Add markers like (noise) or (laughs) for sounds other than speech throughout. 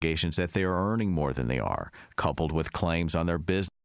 allegations that they are earning more than they are, coupled with claims on their business.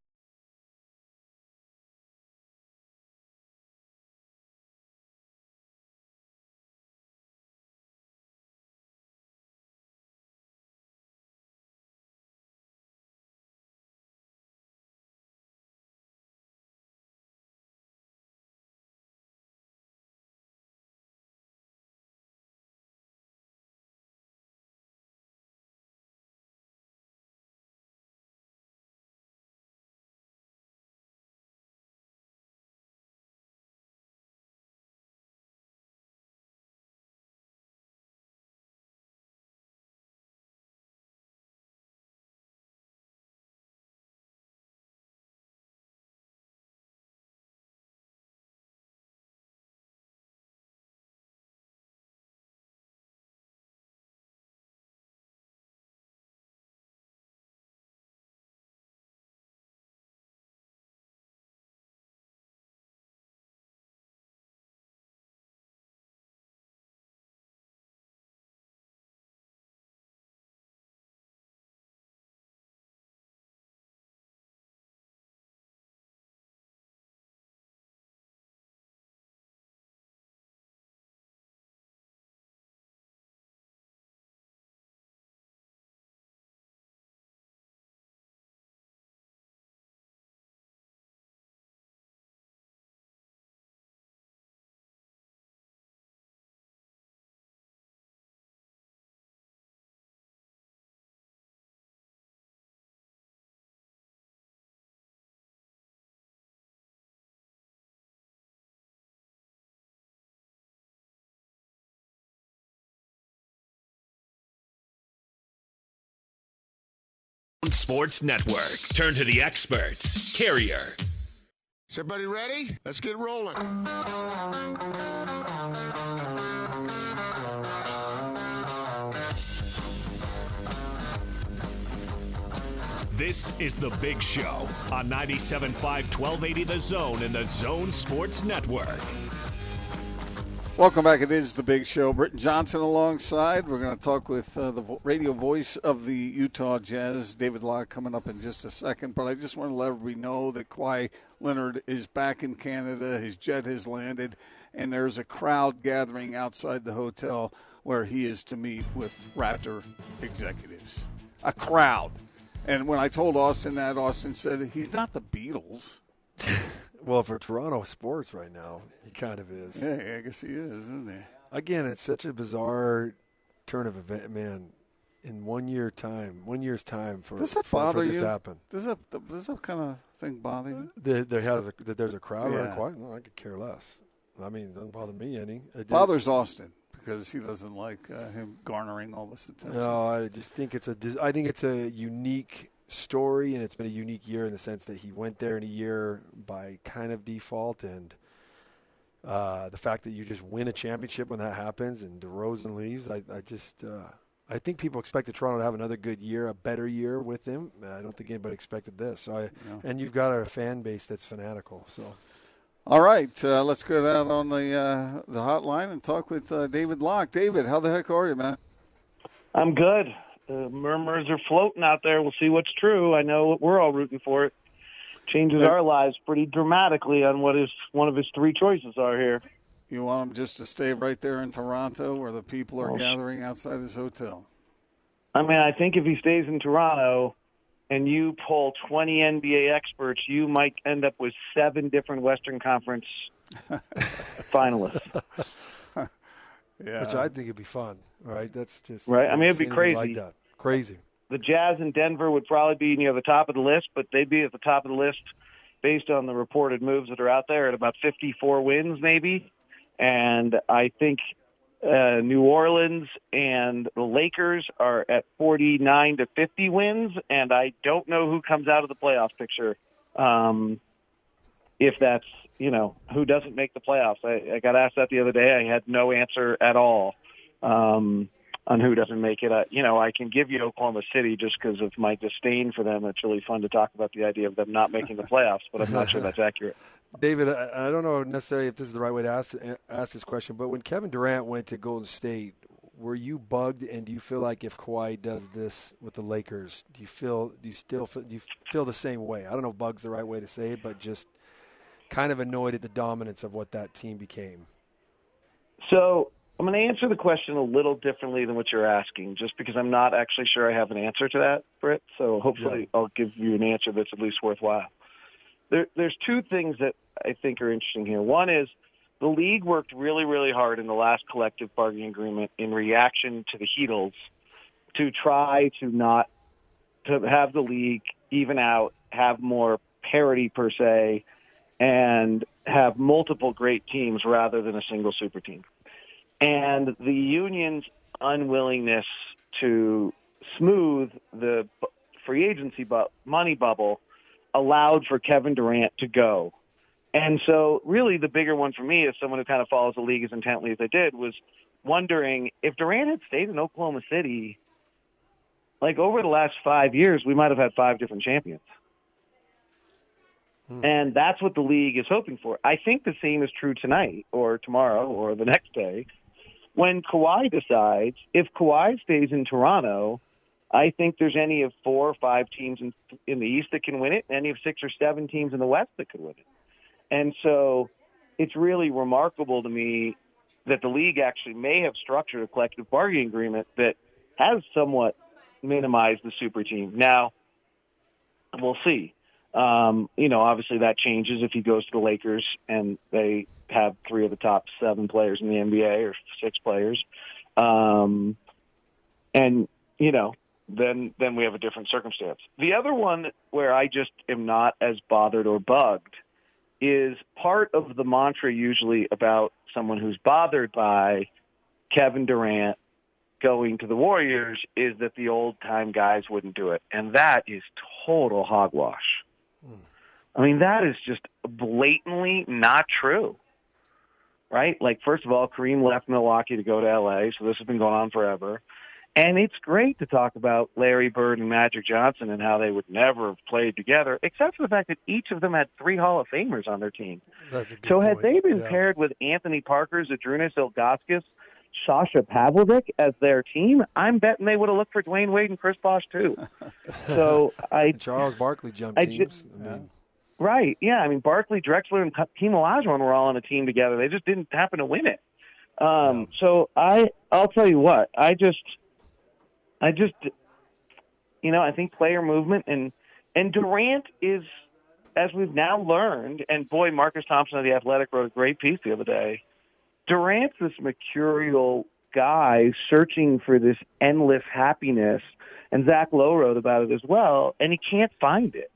Sports Network. Turn to the experts. Carrier. Is everybody ready? Let's get rolling. This is The Big Show on 97.5 1280 The Zone and The Zone Sports Network. Welcome back. It is the big show. Britton Johnson alongside. We're going to talk with uh, the radio voice of the Utah Jazz, David Locke, coming up in just a second. But I just want to let everybody know that Kawhi Leonard is back in Canada. His jet has landed, and there's a crowd gathering outside the hotel where he is to meet with Raptor executives. A crowd. And when I told Austin that, Austin said, he's not the Beatles. (laughs) Well, for Toronto sports right now, he kind of is. Yeah, I guess he is, isn't he? Again, it's such a bizarre turn of event, man. In one year time, one year's time for Does that for, bother for this you? happen. Does that does that kind of thing bother you? That there has a, that there's a crowd Yeah. around quiet. No, I could care less. I mean, it doesn't bother me any. It Bothers Austin because he doesn't like uh, him garnering all this attention. No, I just think it's a. I think it's a unique story, and it's been a unique year in the sense that he went there in a year by kind of default, and uh, the fact that you just win a championship when that happens, and DeRozan leaves. I, I just. Uh, I think people expected Toronto to have another good year, a better year with him. I don't think anybody expected this. So I, and you've got a fan base that's fanatical. So All right, uh, let's go down on the uh, the hotline and talk with uh, David Locke. David, how the heck are you, man? I'm good. The murmurs are floating out there. We'll see what's true. I know we're all rooting for it. Changes our lives pretty dramatically on what his one of his three choices are here. You want him just to stay right there in Toronto, where the people are oh, Well, gathering outside his hotel? I mean, I think if he stays in Toronto and you pull 20 NBA experts, you might end up with seven different Western Conference (laughs) finalists. Yeah, which I think would be fun, right? That's just Right. I mean, it'd be crazy. Like that. Crazy. the Jazz in Denver would probably be near the top of the list, but they'd be at the top of the list based on the reported moves that are out there at about 54 wins, maybe. And I think uh, New Orleans and the Lakers are at 49 to 50 wins, and I don't know who comes out of the playoff picture. Um, if that's you know who doesn't make the playoffs, I, I got asked that the other day. I had no answer at all. Um, on who doesn't make it. Uh, you know, I can give you Oklahoma City just because of my disdain for them. It's really fun to talk about the idea of them not making the playoffs, but I'm not sure that's accurate. (laughs) David, I, I don't know necessarily if this is the right way to ask ask this question, but when Kevin Durant went to Golden State, were you bugged? And do you feel like if Kawhi does this with the Lakers, do you feel do you still feel, do you feel the same way? I don't know if "bugg's" the right way to say it, but just kind of annoyed at the dominance of what that team became. So I'm going to answer the question a little differently than what you're asking, just because I'm not actually sure I have an answer to that, Britt. So hopefully yeah. I'll give you an answer that's at least worthwhile. There, there's two things that I think are interesting here. One is the league worked really, really hard in the last collective bargaining agreement in reaction to the Heatles to try to not to have the league even out, have more parity per se, and have multiple great teams rather than a single super team. And the union's unwillingness to smooth the free agency money bubble allowed for Kevin Durant to go and so really the bigger one for me as someone who kind of follows the league as intently as I did was wondering if Durant had stayed in Oklahoma City, like over the last five years, we might have had five different champions. Hmm. And that's what the league is hoping for. I think the same is true tonight or tomorrow or the next day. When Kawhi decides, if Kawhi stays in Toronto, I think there's any of four or five teams in, in the East that can win it, and any of six or seven teams in the West that could win it. And so it's really remarkable to me that the league actually may have structured a collective bargaining agreement that has somewhat minimized the super team. Now, we'll see. Um, you know, obviously that changes if he goes to the Lakers and they have three of the top seven players in the NBA or six players. Um, and, you know, then, then we have a different circumstance. The other one where I just am not as bothered or bugged is part of the mantra usually about someone who's bothered by Kevin Durant going to the Warriors is that the old time guys wouldn't do it. And that is total hogwash. I mean, that is just blatantly not true. Right? Like, first of all, Kareem left Milwaukee to go to LA, so this has been going on forever. And it's great to talk about Larry Bird and Magic Johnson and how they would never have played together, except for the fact that each of them had three Hall of Famers on their team. So had they been yeah. paired with Anthony Parker, Zydrunas Ilgauskas, Sasha Pavlovic as their team, I'm betting they would have looked for Dwyane Wade and Chris Bosh too. (laughs) so I Charles Barkley jumped I teams. Just, I mean. Right. Yeah. I mean, Barkley, Drexler, and Hakeem Olajuwon were all on a team together. They just didn't happen to win it. Um. So I, I'll tell you what. I just – I just, you know, I think player movement and and Durant is, as we've now learned, and boy, Marcus Thompson of the Athletic wrote a great piece the other day. Durant's this mercurial guy searching for this endless happiness, and Zach Lowe wrote about it as well, and he can't find it.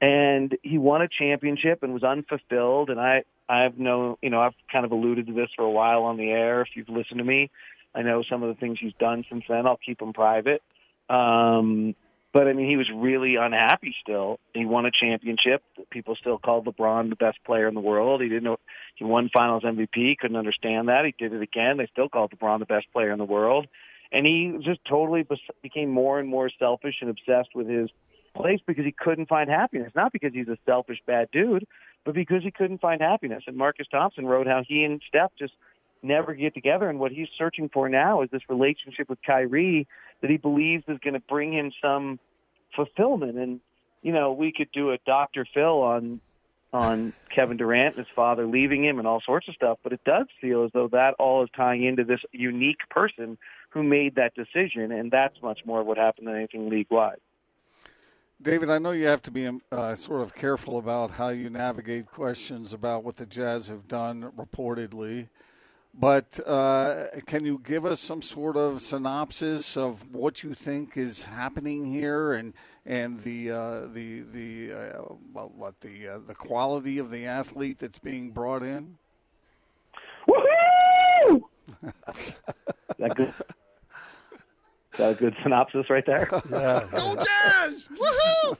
And he won a championship and was unfulfilled. And I, I've no, you know, I've kind of alluded to this for a while on the air. If you've listened to me, I know some of the things he's done since then. I'll keep him private. Um, but I mean, he was really unhappy still. He won a championship. People still called LeBron the best player in the world. He didn't know he won Finals MVP. Couldn't understand that. He did it again. They still called LeBron the best player in the world, and he just totally became more and more selfish and obsessed with his place because he couldn't find happiness. Not because he's a selfish bad dude, but because he couldn't find happiness. And Marcus Thompson wrote how he and Steph just never get together. And what he's searching for now is this relationship with Kyrie that he believes is going to bring him some fulfillment. And, you know, we could do a Dr. Phil on on Kevin Durant and his father leaving him and all sorts of stuff, but it does feel as though that all is tying into this unique person who made that decision, and that's much more of what happened than anything league wide. David, I know you have to be uh, sort of careful about how you navigate questions about what the Jazz have done reportedly. But uh, can you give us some sort of synopsis of what you think is happening here, and and the uh, the the uh, what the uh, the quality of the athlete that's being brought in? Woohoo! (laughs) that good? Got a good synopsis right there. (laughs) Yeah. Go Jazz! Woohoo!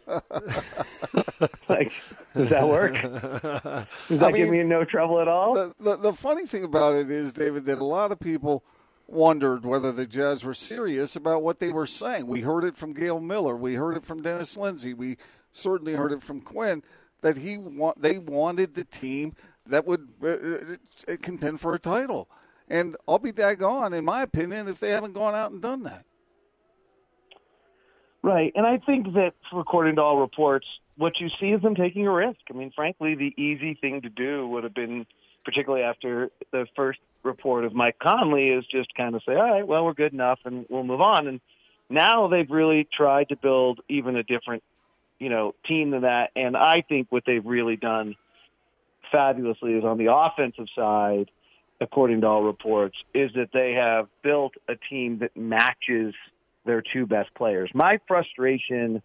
(laughs) like, does that work? Does that I give me no trouble at all? The, the, the funny thing about it is, David, that a lot of people wondered whether the Jazz were serious about what they were saying. We heard it from Gail Miller. We heard it from Dennis Lindsey. We certainly heard it from Quinn that he want they wanted the team that would uh, uh contend for a title. And I'll be daggone, in my opinion, if they haven't gone out and done that. Right. And I think that, according to all reports, what you see is them taking a risk. I mean, frankly, the easy thing to do would have been, particularly after the first report of Mike Conley, is just kind of say, all right, well, we're good enough and we'll move on. And now they've really tried to build even a different, you know, team than that. And I think what they've really done fabulously is on the offensive side, according to all reports, is that they have built a team that matches – their two best players. My frustration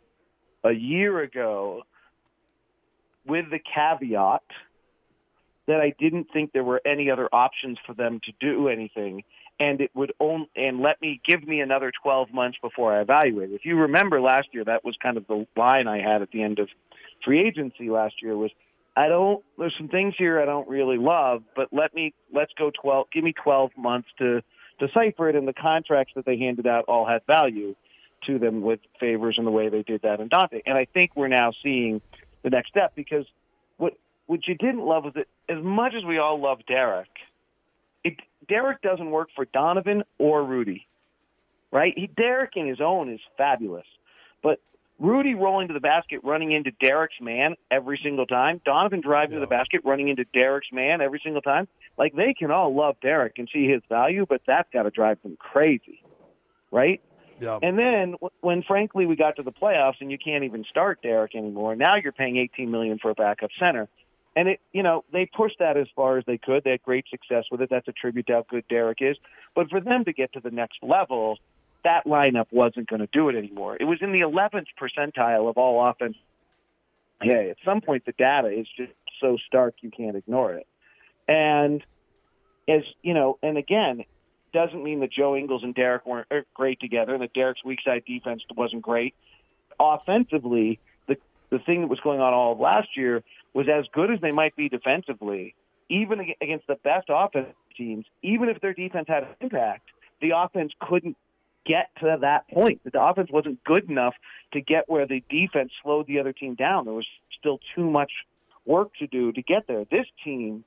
a year ago with the caveat that I didn't think there were any other options for them to do anything and it would only and let me give me another 12 months before I evaluate. If you remember last year that was kind of the line I had at the end of free agency last year was I don't there's some things here I don't really love, but let me let's go 12 give me 12 months to decipher it, and the contracts that they handed out all had value to them with favors and the way they did that in Dante. And I think we're now seeing the next step because what what you didn't love was that as much as we all love Derrick, it, Derrick doesn't work for Donovan or Rudy, right? He, Derrick in his own is fabulous, but Rudy rolling to the basket, running into Derrick's man every single time. Donovan driving yeah. to the basket, running into Derrick's man every single time. Like they can all love Derrick and see his value, but that's got to drive them crazy, right? Yeah. And then when frankly we got to the playoffs and you can't even start Derrick anymore. Now you're paying 18 million for a backup center. And it, you know, they pushed that as far as they could. They had great success with it. That's a tribute to how good Derrick is. But for them to get to the next level, that lineup wasn't going to do it anymore. It was in the 11th percentile of all offense. Yeah, at some point the data is just so stark you can't ignore it. And as you know, and again, doesn't mean that Joe Ingles and Derrick weren't er, great together. And that Derrick's weak side defense wasn't great. Offensively, the the thing that was going on all of last year was as good as they might be defensively, even against the best offensive teams. Even if their defense had an impact, the offense couldn't get to that point. The offense wasn't good enough to get where the defense slowed the other team down. There was still too much work to do to get there. This team,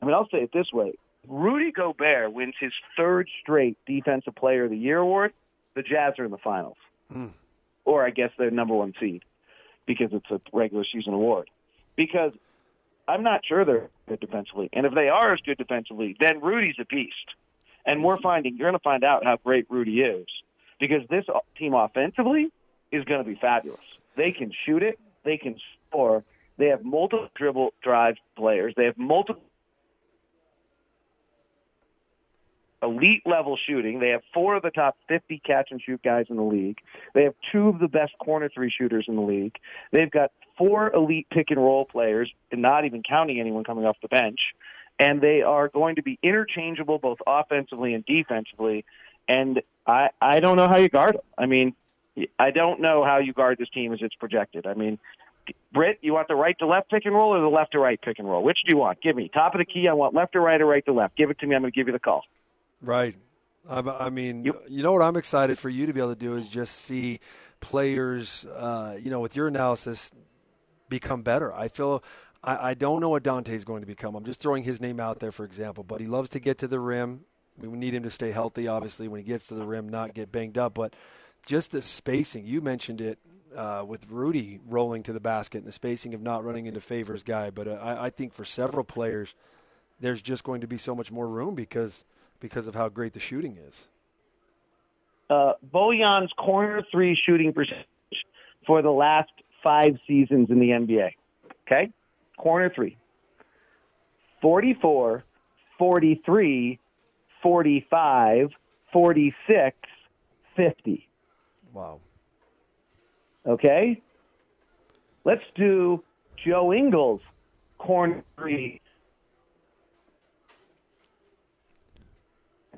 I mean, I'll say it this way. Rudy Gobert wins his third straight Defensive Player of the Year award. The Jazz are in the finals. Mm. Or I guess they're number one seed because it's a regular season award. Because I'm not sure they're good defensively. And if they are as good defensively, then Rudy's a beast. And we're finding you're going to find out how great Rudy is because this team offensively is going to be fabulous. They can shoot it, they can score. They have multiple dribble drive players. They have multiple elite level shooting. They have four of the top 50 catch and shoot guys in the league. They have two of the best corner three shooters in the league. They've got four elite pick and roll players, and not even counting anyone coming off the bench and they are going to be interchangeable both offensively and defensively. And I I don't know how you guard them. I mean, I don't know how you guard this team as it's projected. I mean, Britt, you want the right to left pick and roll or the left to right pick and roll? Which do you want? Give me top of the key. I want left to right or right to left. Give it to me. I'm going to give you the call. Right. I mean, you, you know what I'm excited for you to be able to do is just see players, uh, you know, with your analysis become better. I feel I, I don't know what Dante's going to become. I'm just throwing his name out there, for example. But he loves to get to the rim. We need him to stay healthy, obviously, when he gets to the rim, not get banged up. But just the spacing, you mentioned it uh, with Rudy rolling to the basket and the spacing of not running into favors guy. But uh, I, I think for several players, there's just going to be so much more room because because of how great the shooting is. Uh, Bojan's corner three shooting percentage for the last five seasons in the NBA. Okay, corner three. 44, 43, 45, 46, 50. Wow. Okay? Let's do Joe Ingles, corner three.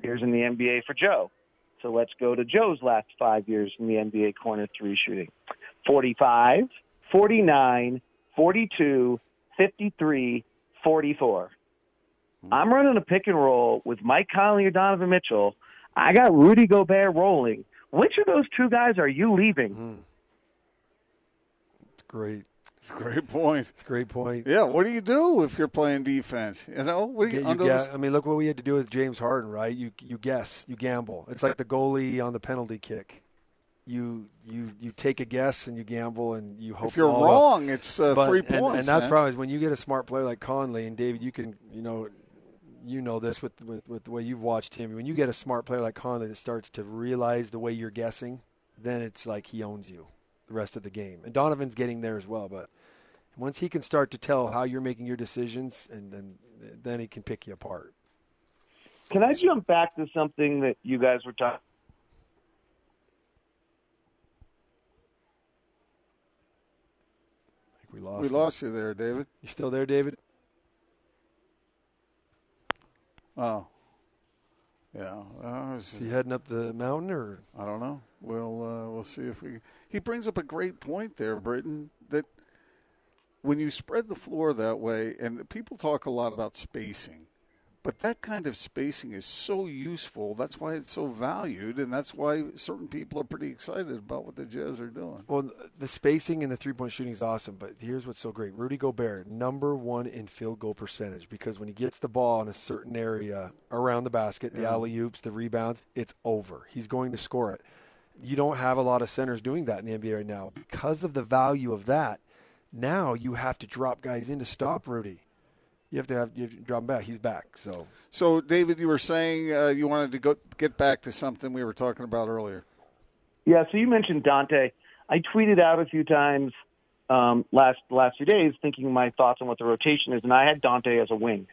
Years in the NBA for Joe. So let's go to Joe's last five years in the NBA corner three shooting. 45, 49, 42, 53 44. I'm running a pick and roll with Mike Conley or Donovan Mitchell. I got Rudy Gobert rolling. Which of those two guys are you leaving? Mm. Great. It's a great point. It's a great point. Yeah, what do you do if you're playing defense? You know, what do you, You under ga- the- I mean, look what we had to do with James Harden, right? You you guess, you gamble. It's like the goalie on the penalty kick. You you you take a guess and you gamble and you hope. if you're the ball- wrong, it's uh, But- three and, points. And that's man. the problem is when you get a smart player like Conley and David, you can you know. You know this with, with, with the way you've watched him. When you get a smart player like Conley that starts to realize the way you're guessing, then it's like he owns you the rest of the game. And Donovan's getting there as well. But once he can start to tell how you're making your decisions, and then then he can pick you apart. Can I jump back to something that you guys were talking? I think we lost. we him. lost you there, David. You still there, David? Oh, yeah. Uh, Is he heading up the mountain or? I don't know. We'll uh, we'll see if we. He brings up a great point there, Britton. That when you spread the floor that way, and people talk a lot about spacing, but that kind of spacing is so useful. That's why it's so valued, and that's why certain people are pretty excited about what the Jazz are doing. Well, the spacing and the three point shooting is awesome, but here's what's so great: Rudy Gobert, number one in field goal percentage, because when he gets the ball in a certain area around the basket, the Yeah. alley oops, the rebounds, it's over. He's going to score it. You don't have a lot of centers doing that in the NBA right now because of the value of that. Now you have to drop guys in to stop Rudy. You have to have you have to drop him back. He's back. So So, David, you were saying uh, you wanted to go get back to something we were talking about earlier. Yeah, so you mentioned Dante. I tweeted out a few times um, last last few days, thinking my thoughts on what the rotation is, and I had Dante as a wing,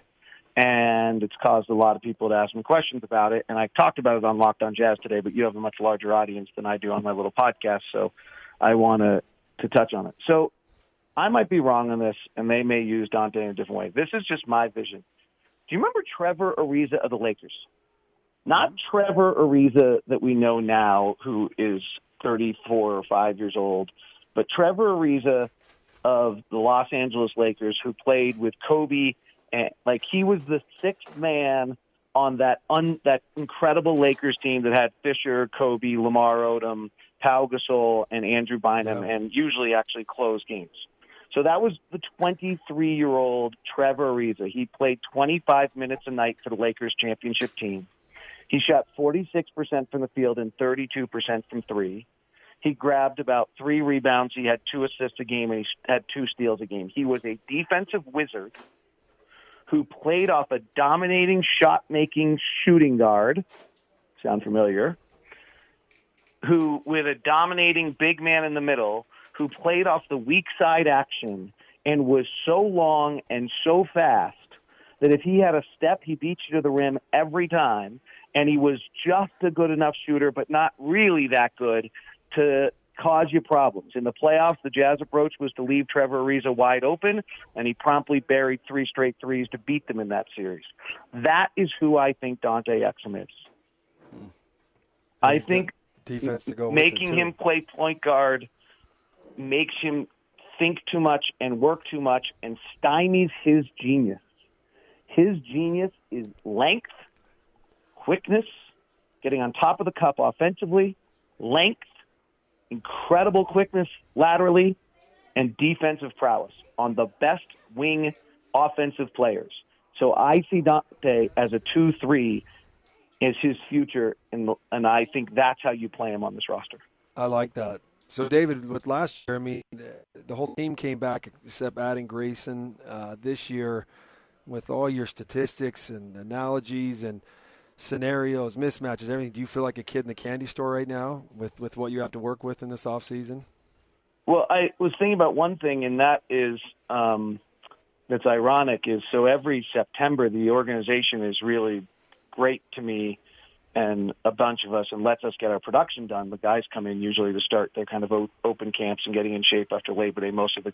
and it's caused a lot of people to ask me questions about it. And I talked about it on Locked On Jazz today, but you have a much larger audience than I do on my little podcast, so I want to to touch on it. So I might be wrong on this, and they may use Dante in a different way. This is just my vision. Do you remember Trevor Ariza of the Lakers? Not mm-hmm. Trevor Ariza that we know now, who is 34 or 5 years old, but Trevor Ariza of the Los Angeles Lakers who played with Kobe and like he was the sixth man on that un, that incredible Lakers team that had Fisher, Kobe, Lamar Odom, Pau Gasol, and Andrew Bynum, Yeah. and usually actually closed games. So that was the 23 year old Trevor Ariza. He played 25 minutes a night for the Lakers championship team. He shot 46% from the field and 32% from three. He grabbed about three rebounds. He had two assists a game and he had two steals a game. He was a defensive wizard who played off a dominating shot making shooting guard. Sound familiar? Who, with a dominating big man in the middle, who played off the weak side action and was so long and so fast that if he had a step, he beat you to the rim every time. And he was just a good enough shooter, but not really that good to cause you problems. In the playoffs, the Jazz approach was to leave Trevor Ariza wide open, and he promptly buried three straight threes to beat them in that series. That is who I think Dante Exum is. Hmm. I think defense to go making him play point guard makes him think too much and work too much and stymies his genius. His genius is length, quickness, getting on top of the cup offensively, length, incredible quickness laterally, and defensive prowess on the best wing offensive players. So I see Dante as a 2-3 is his future, and, and I think that's how you play him on this roster. I like that. So, David, with last year, I mean, the whole team came back except adding Grayson. Uh, this year, with all your statistics and analogies and scenarios, mismatches, everything, do you feel like a kid in the candy store right now with, with what you have to work with in this offseason? Well, I was thinking about one thing, and that is um, that's ironic. Is so every September the organization is really great to me and a bunch of us, and lets us get our production done. The guys come in usually to start their kind of open camps and getting in shape after Labor Day. Most of the,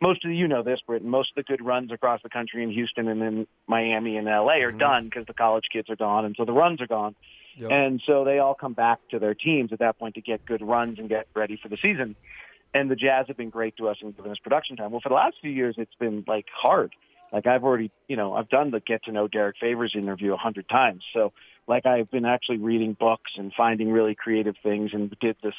most of the, you know this, Britton. Most of the good runs across the country in Houston and in Miami and LA are mm-hmm. done because the college kids are gone, and so the runs are gone. Yep. And so they all come back to their teams at that point to get good runs and get ready for the season. And the Jazz have been great to us and given us production time. Well, for the last few years, it's been like hard. Like I've already, you know, I've done the get to know Derrick Favors interview a hundred times. So like I've been actually reading books and finding really creative things and did this,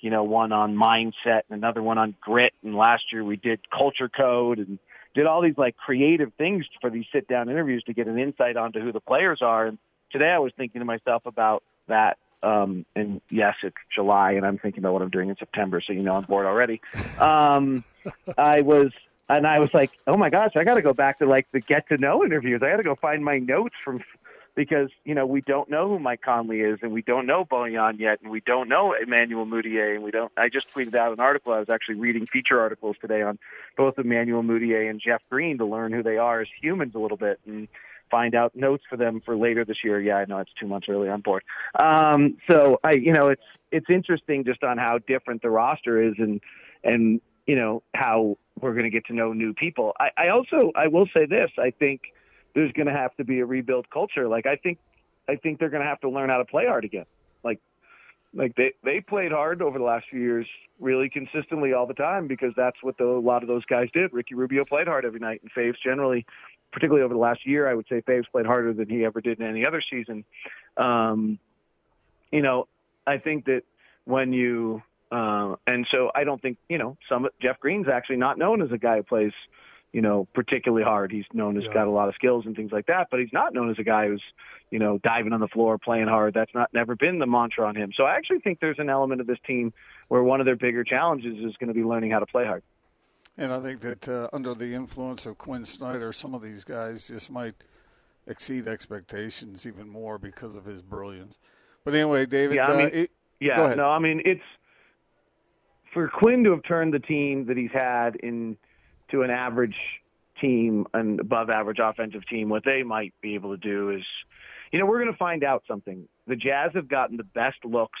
you know, one on mindset and another one on grit. And last year we did culture code and did all these like creative things for these sit down interviews to get an insight onto who the players are. And today I was thinking to myself about that. Um, and yes, it's July and I'm thinking about what I'm doing in September. So, you know, I'm bored already. Um, I was, and I was like, oh my gosh, I got to go back to like the get to know interviews. I got to go find my notes from because you know we don't know who Mike Conley is, and we don't know Bojan yet, and we don't know Emmanuel Mudiay, and we don't. I just tweeted out an article. I was actually reading feature articles today on both Emmanuel Mudiay and Jeff Green to learn who they are as humans a little bit and find out notes for them for later this year. Yeah, I know it's two months early on board. Um, so I, you know, it's it's interesting just on how different the roster is, and and you know how we're going to get to know new people. I, I also I will say this. I think there's going to have to be a rebuild culture. Like I think, I think they're going to have to learn how to play hard again. Like, like they they played hard over the last few years, really consistently all the time because that's what the, a lot of those guys did. Ricky Rubio played hard every night, and Faves generally, particularly over the last year, I would say Faves played harder than he ever did in any other season. Um, you know, I think that when you uh, and so I don't think you know some Jeff Green's actually not known as a guy who plays you know, particularly hard. He's known as yeah. got a lot of skills and things like that, but he's not known as a guy who's, you know, diving on the floor, playing hard. That's not never been the mantra on him. So I actually think there's an element of this team where one of their bigger challenges is going to be learning how to play hard. And I think that uh, under the influence of Quinn Snyder, some of these guys just might exceed expectations even more because of his brilliance. But anyway, David, yeah, I mean, uh, it, yeah, no, I mean it's for Quinn to have turned the team that he's had into an average team, an above average offensive team, what they might be able to do is, you know, we're going to find out something. The Jazz have gotten the best looks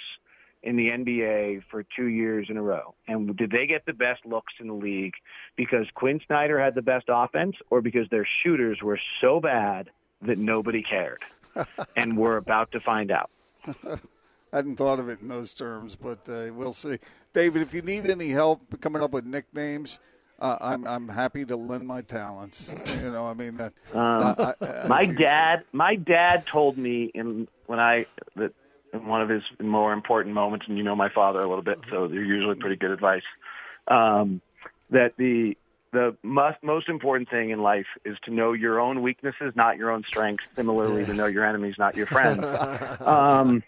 in the NBA for two years in a row. And did they get the best looks in the league because Quinn Snyder had the best offense or because their shooters were so bad that nobody cared? (laughs) and we're about to find out. (laughs) I hadn't thought of it in those terms, but uh, we'll see. David, if you need any help coming up with nicknames, uh, I'm I'm happy to lend my talents. You know, I mean that. Um, I, I, my dad, my dad told me in when I that in one of his more important moments, and you know my father a little bit, so they're usually pretty good advice. Um, that the the most most important thing in life is to know your own weaknesses, not your own strengths. Similarly, to know your enemies, not your (laughs) friends. um,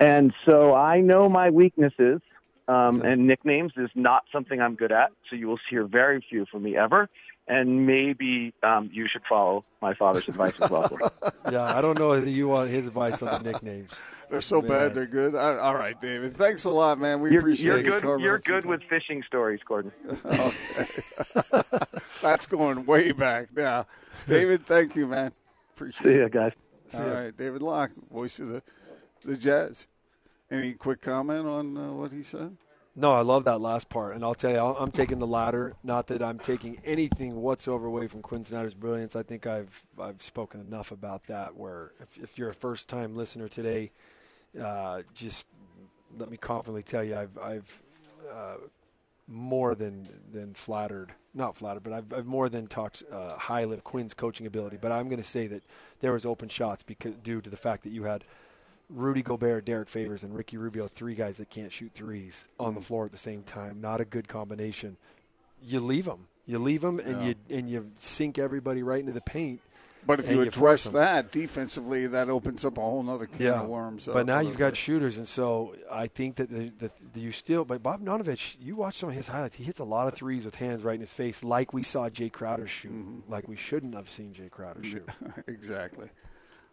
and so I know my weaknesses um, and nicknames is not something I'm good at, so you will hear very few from me ever. And maybe um, you should follow my father's advice as well. (laughs) yeah, I don't know if you want his advice on the nicknames. They're so man. bad, they're good. All right, David. Thanks a lot, man. We you're, appreciate you're good. You're good with fishing stories, Gordon. (laughs) (laughs) That's going way back now. David, thank you, man. Appreciate See it. you, guys. All right, David Locke, voice of the the Jazz. Any quick comment on uh, what he said? No, I love that last part, and I'll tell you, I'm taking the latter. Not that I'm taking anything whatsoever away from Quinn Snyder's brilliance. I think I've I've spoken enough about that. Where if, if you're a first time listener today, uh, just let me confidently tell you, I've I've uh, more than than flattered, not flattered, but I've, I've more than talked uh, highly of Quinn's coaching ability. But I'm going to say that there was open shots because due to the fact that you had Rudy Gobert, Derrick Favors, and Ricky Rubio, three guys that can't shoot threes on the floor at the same time. Not a good combination. You leave them. You leave them, and yeah. you and you sink everybody right into the paint. But if you, you address that defensively, that opens up a whole other can yeah. of worms. But now you've got shooters, and so I think that the, the, the, you still. But Bob Bogdanovic, you watch some of his highlights. He hits a lot of threes with hands right in his face, like we saw Jae Crowder shoot, mm-hmm. like we shouldn't have seen Jae Crowder shoot. (laughs) exactly.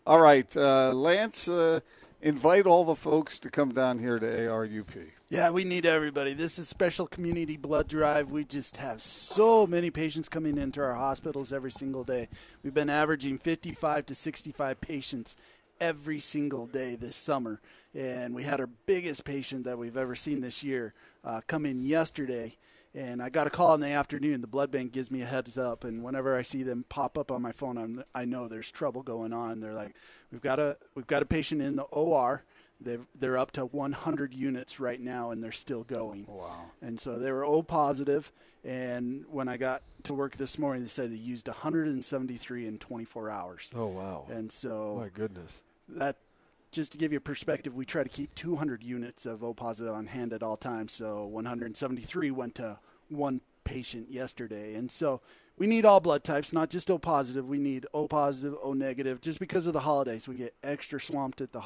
All right, uh, Lance. Uh, invite all the folks to come down here to ARUP. Yeah, we need everybody. This is special community blood drive. We just have so many patients coming into our hospitals every single day. We've been averaging 55 to 65 patients every single day this summer. And we had our biggest patient that we've ever seen this year uh, come in yesterday and I got a call in the afternoon. The blood bank gives me a heads up, and whenever I see them pop up on my phone, I'm, I know there's trouble going on. They're like, "We've got a we've got a patient in the OR. They're they're up to 100 units right now, and they're still going." Wow! And so they were O positive, and when I got to work this morning, they said they used 173 in 24 hours. Oh wow! And so my goodness, that just to give you a perspective, we try to keep 200 units of O positive on hand at all times. So 173 went to one patient yesterday, and so we need all blood types, not just O positive. We need O positive, O negative. Just because of the holidays, we get extra swamped at the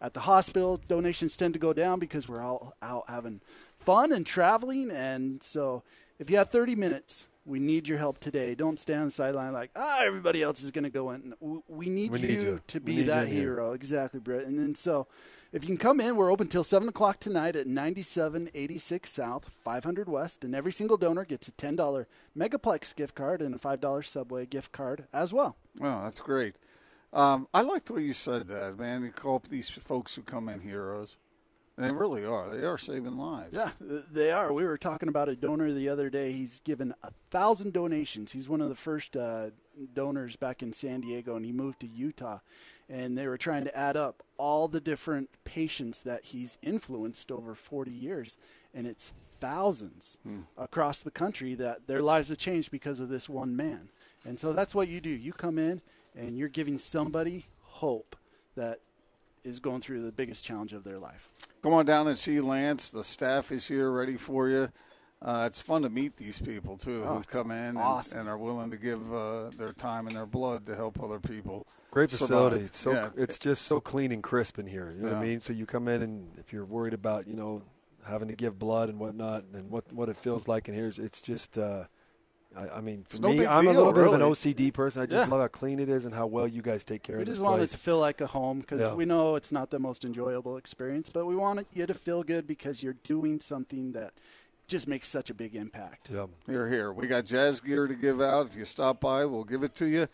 at the hospital. Donations tend to go down because we're all out having fun and traveling, and so if you have 30 minutes, we need your help today. Don't stand on the sideline like, ah, everybody else is going to go in. We need, We you, need you. to be that you here. hero. Exactly, Brett. And then so if you can come in, we're open till 7 o'clock tonight at 9786 South, 500 West. And every single donor gets a $10 Megaplex gift card and a $5 Subway gift card as well. Wow, that's great. Um, I like the way you said that, man. You call up these folks who come in heroes. They really are. They are saving lives. Yeah, they are. We were talking about a donor the other day. He's given a thousand donations. He's one of the first uh, donors back in San Diego, and he moved to Utah. And they were trying to add up all the different patients that he's influenced over 40 years, and it's thousands across the country that their lives have changed because of this one man. And so that's what you do. You come in and you're giving somebody hope that is going through the biggest challenge of their life. Come on down and see Lance. The staff is here ready for you. Uh, it's fun to meet these people, too, Oh, who come in and, awesome. and are willing to give uh, their time and their blood to help other people. Great facility. It's so Yeah. it's just so clean and crisp in here. You know what I mean? So you come in and if you're worried about you know having to give blood and whatnot and what what it feels like in here, it's just. Uh, I, I mean, for It's no me, big I'm a little bit of an. OCD person. I just Yeah. love how clean it is and how well you guys take care We of this just want it to feel like a home because Yeah. we know it's not the most enjoyable experience, but we want you to feel good because you're doing something that just makes such a big impact. yeah. Here, here. We got jazz gear to give out. If you stop by, we'll give it to you.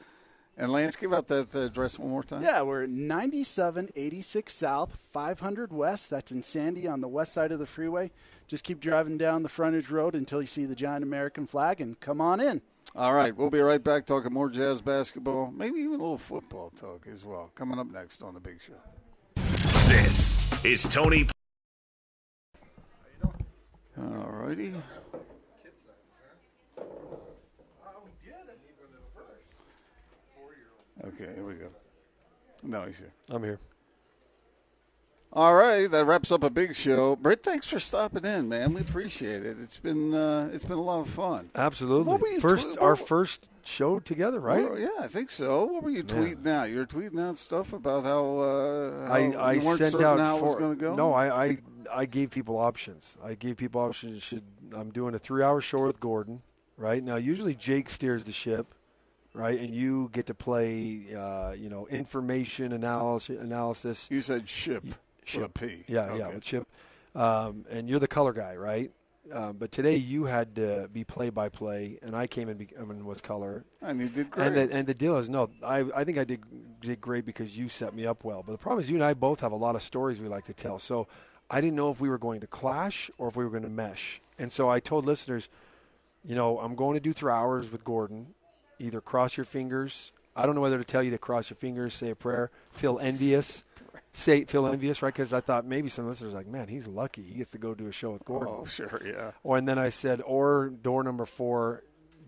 And Lance, give out that address one more time. Yeah, we're at 9786 South, 500 West. That's in Sandy on the west side of the freeway. Just keep driving down the frontage road until you see the giant American flag and come on in. All right, we'll be right back talking more jazz basketball, maybe even a little football talk as well. Coming up next on the Big Show. This is Tony All righty. Okay, here we go. No, he's here. I'm here. All right, that wraps up a big show. Britt, thanks for stopping in, man. We appreciate it. It's been uh, it's been a lot of fun. Absolutely. What were you first, tw- our first show together, right? Well, yeah, I think so. What were you tweeting out? You were tweeting out stuff about how, uh, how I, I sent out how it was for going to go. no, I, I I gave people options. I gave people options. Should I'm doing a three hour show with Gordon, right now? Usually Jake steers the ship, right, and you get to play, uh, you know, information analysis. Analysis. You said ship. A P. Yeah, yeah, Okay. with Chip, um, and you're the color guy, right? Um, but today you had to be play by play, and I came in be- and was color. And you did great. And the, and the deal is, no, I, I think I did did great because you set me up well. But the problem is, you and I both have a lot of stories we like to tell. So I didn't know if we were going to clash or if we were going to mesh. And so I told listeners, you know, I'm going to do three hours with Gordon. Either cross your fingers. I don't know whether to tell you to cross your fingers, say a prayer, feel (laughs) envious. Say feel envious, right? Because I thought maybe some listeners are like, man, he's lucky. He gets to go do a show with Gordon. oh, sure, yeah. Or and then I said, or door number four,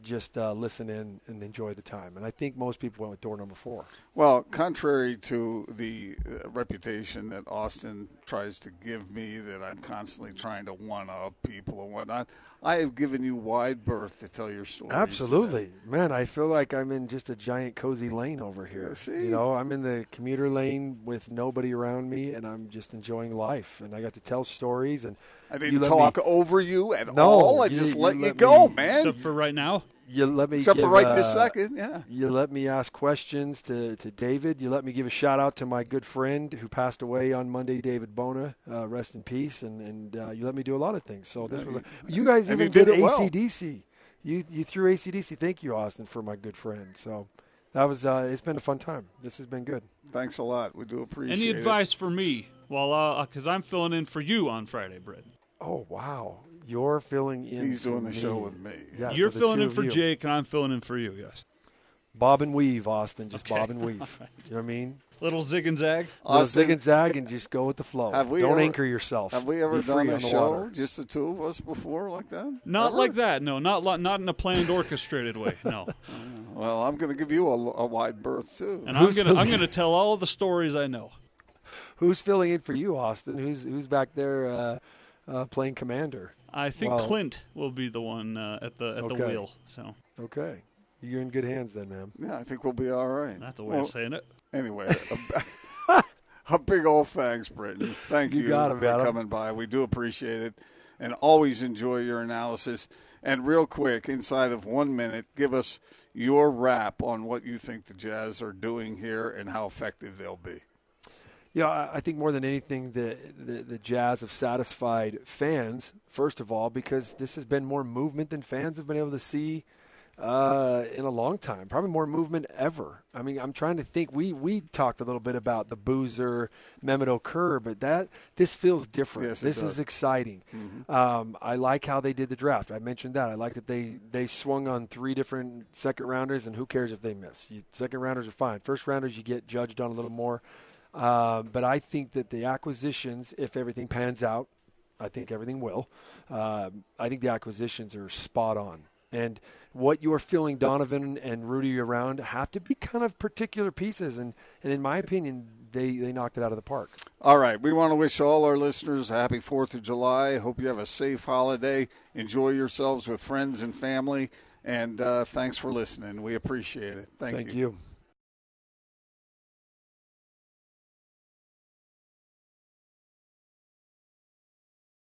just uh, listen in and enjoy the time. And I think most people went with door number four. Well, contrary to the uh, reputation that Austin tries to give me, that I'm constantly trying to one up people and whatnot, I have given you wide berth to tell your story. Absolutely, man. I feel like I'm in just a giant cozy lane over here. Yeah, see? You know, I'm in the commuter lane with nobody around me, and I'm just enjoying life. And I got to tell stories. And I didn't talk me- over you at No, all. I you- just you let you let go, me- man. Except for right now. You let me Except for give, right this uh, second, yeah. You let me ask questions to, to David. You let me give a shout out to my good friend who passed away on Monday, David Bona. Uh, rest in peace. And, and uh, you let me do a lot of things. So this was a, you guys even you did did it well. ACDC. You you threw ACDC. Thank you, Austin, for my good friend. So that was uh, it's been a fun time. This has been good. Thanks a lot. We do appreciate Any it. advice for me? Well, because I'm filling in for you on Friday, Britt. Oh wow, you're filling in. He's doing for the show with me. Yeah, You're so filling in for you. Jake, and I'm filling in for you. Yes. Bob and weave, Austin. Just Okay. bob and weave. (laughs) You know what I mean? Little zig and zag. Little zig and zag, and just go with the flow. Have we Don't ever- anchor yourself. Have we ever done a show, water. just the two of us, before like that? Not Ever? like that. No, not not in a planned, orchestrated way. No. (laughs) Well, I'm going to give you a, a wide berth, too. And I'm gonna I'm gonna tell all the stories I know. who's filling in for you, Austin? Who's who's back there uh, uh, playing commander? I think Well- Clint will be the one uh, at the at the wheel. So Okay, you're in good hands then, man. Yeah, I think we'll be all right. that's a way Well, of saying it. Anyway, a, (laughs) a big old thanks, Britton. Thank You you, got it, for Adam. coming by. We do appreciate it and always enjoy your analysis. And real quick, inside of one minute, give us your wrap on what you think the Jazz are doing here and how effective they'll be. Yeah, I- I think more than anything, the, the the Jazz have satisfied fans first of all because this has been more movement than fans have been able to see uh, in a long time. Probably more movement ever. I mean, I'm trying to think. We we talked a little bit about the Boozer, Mehmet Okur, but that this feels different. Yes, this does. is exciting. Um, I like how they did the draft. I mentioned that. I like that they they swung on three different second rounders, and who cares if they miss? You, second rounders are fine. First rounders you get judged on a little more. Um, but I think that the acquisitions, if everything pans out, I think everything will. Um, I think the acquisitions are spot on. And what you're feeling Donovan and Rudy around have to be kind of particular pieces. And, and in my opinion, they, they knocked it out of the park. All right. We want to wish all our listeners a happy 4th of July. Hope you have a safe holiday. Enjoy yourselves with friends and family. And uh, thanks for listening. We appreciate it. Thank, Thank you. you.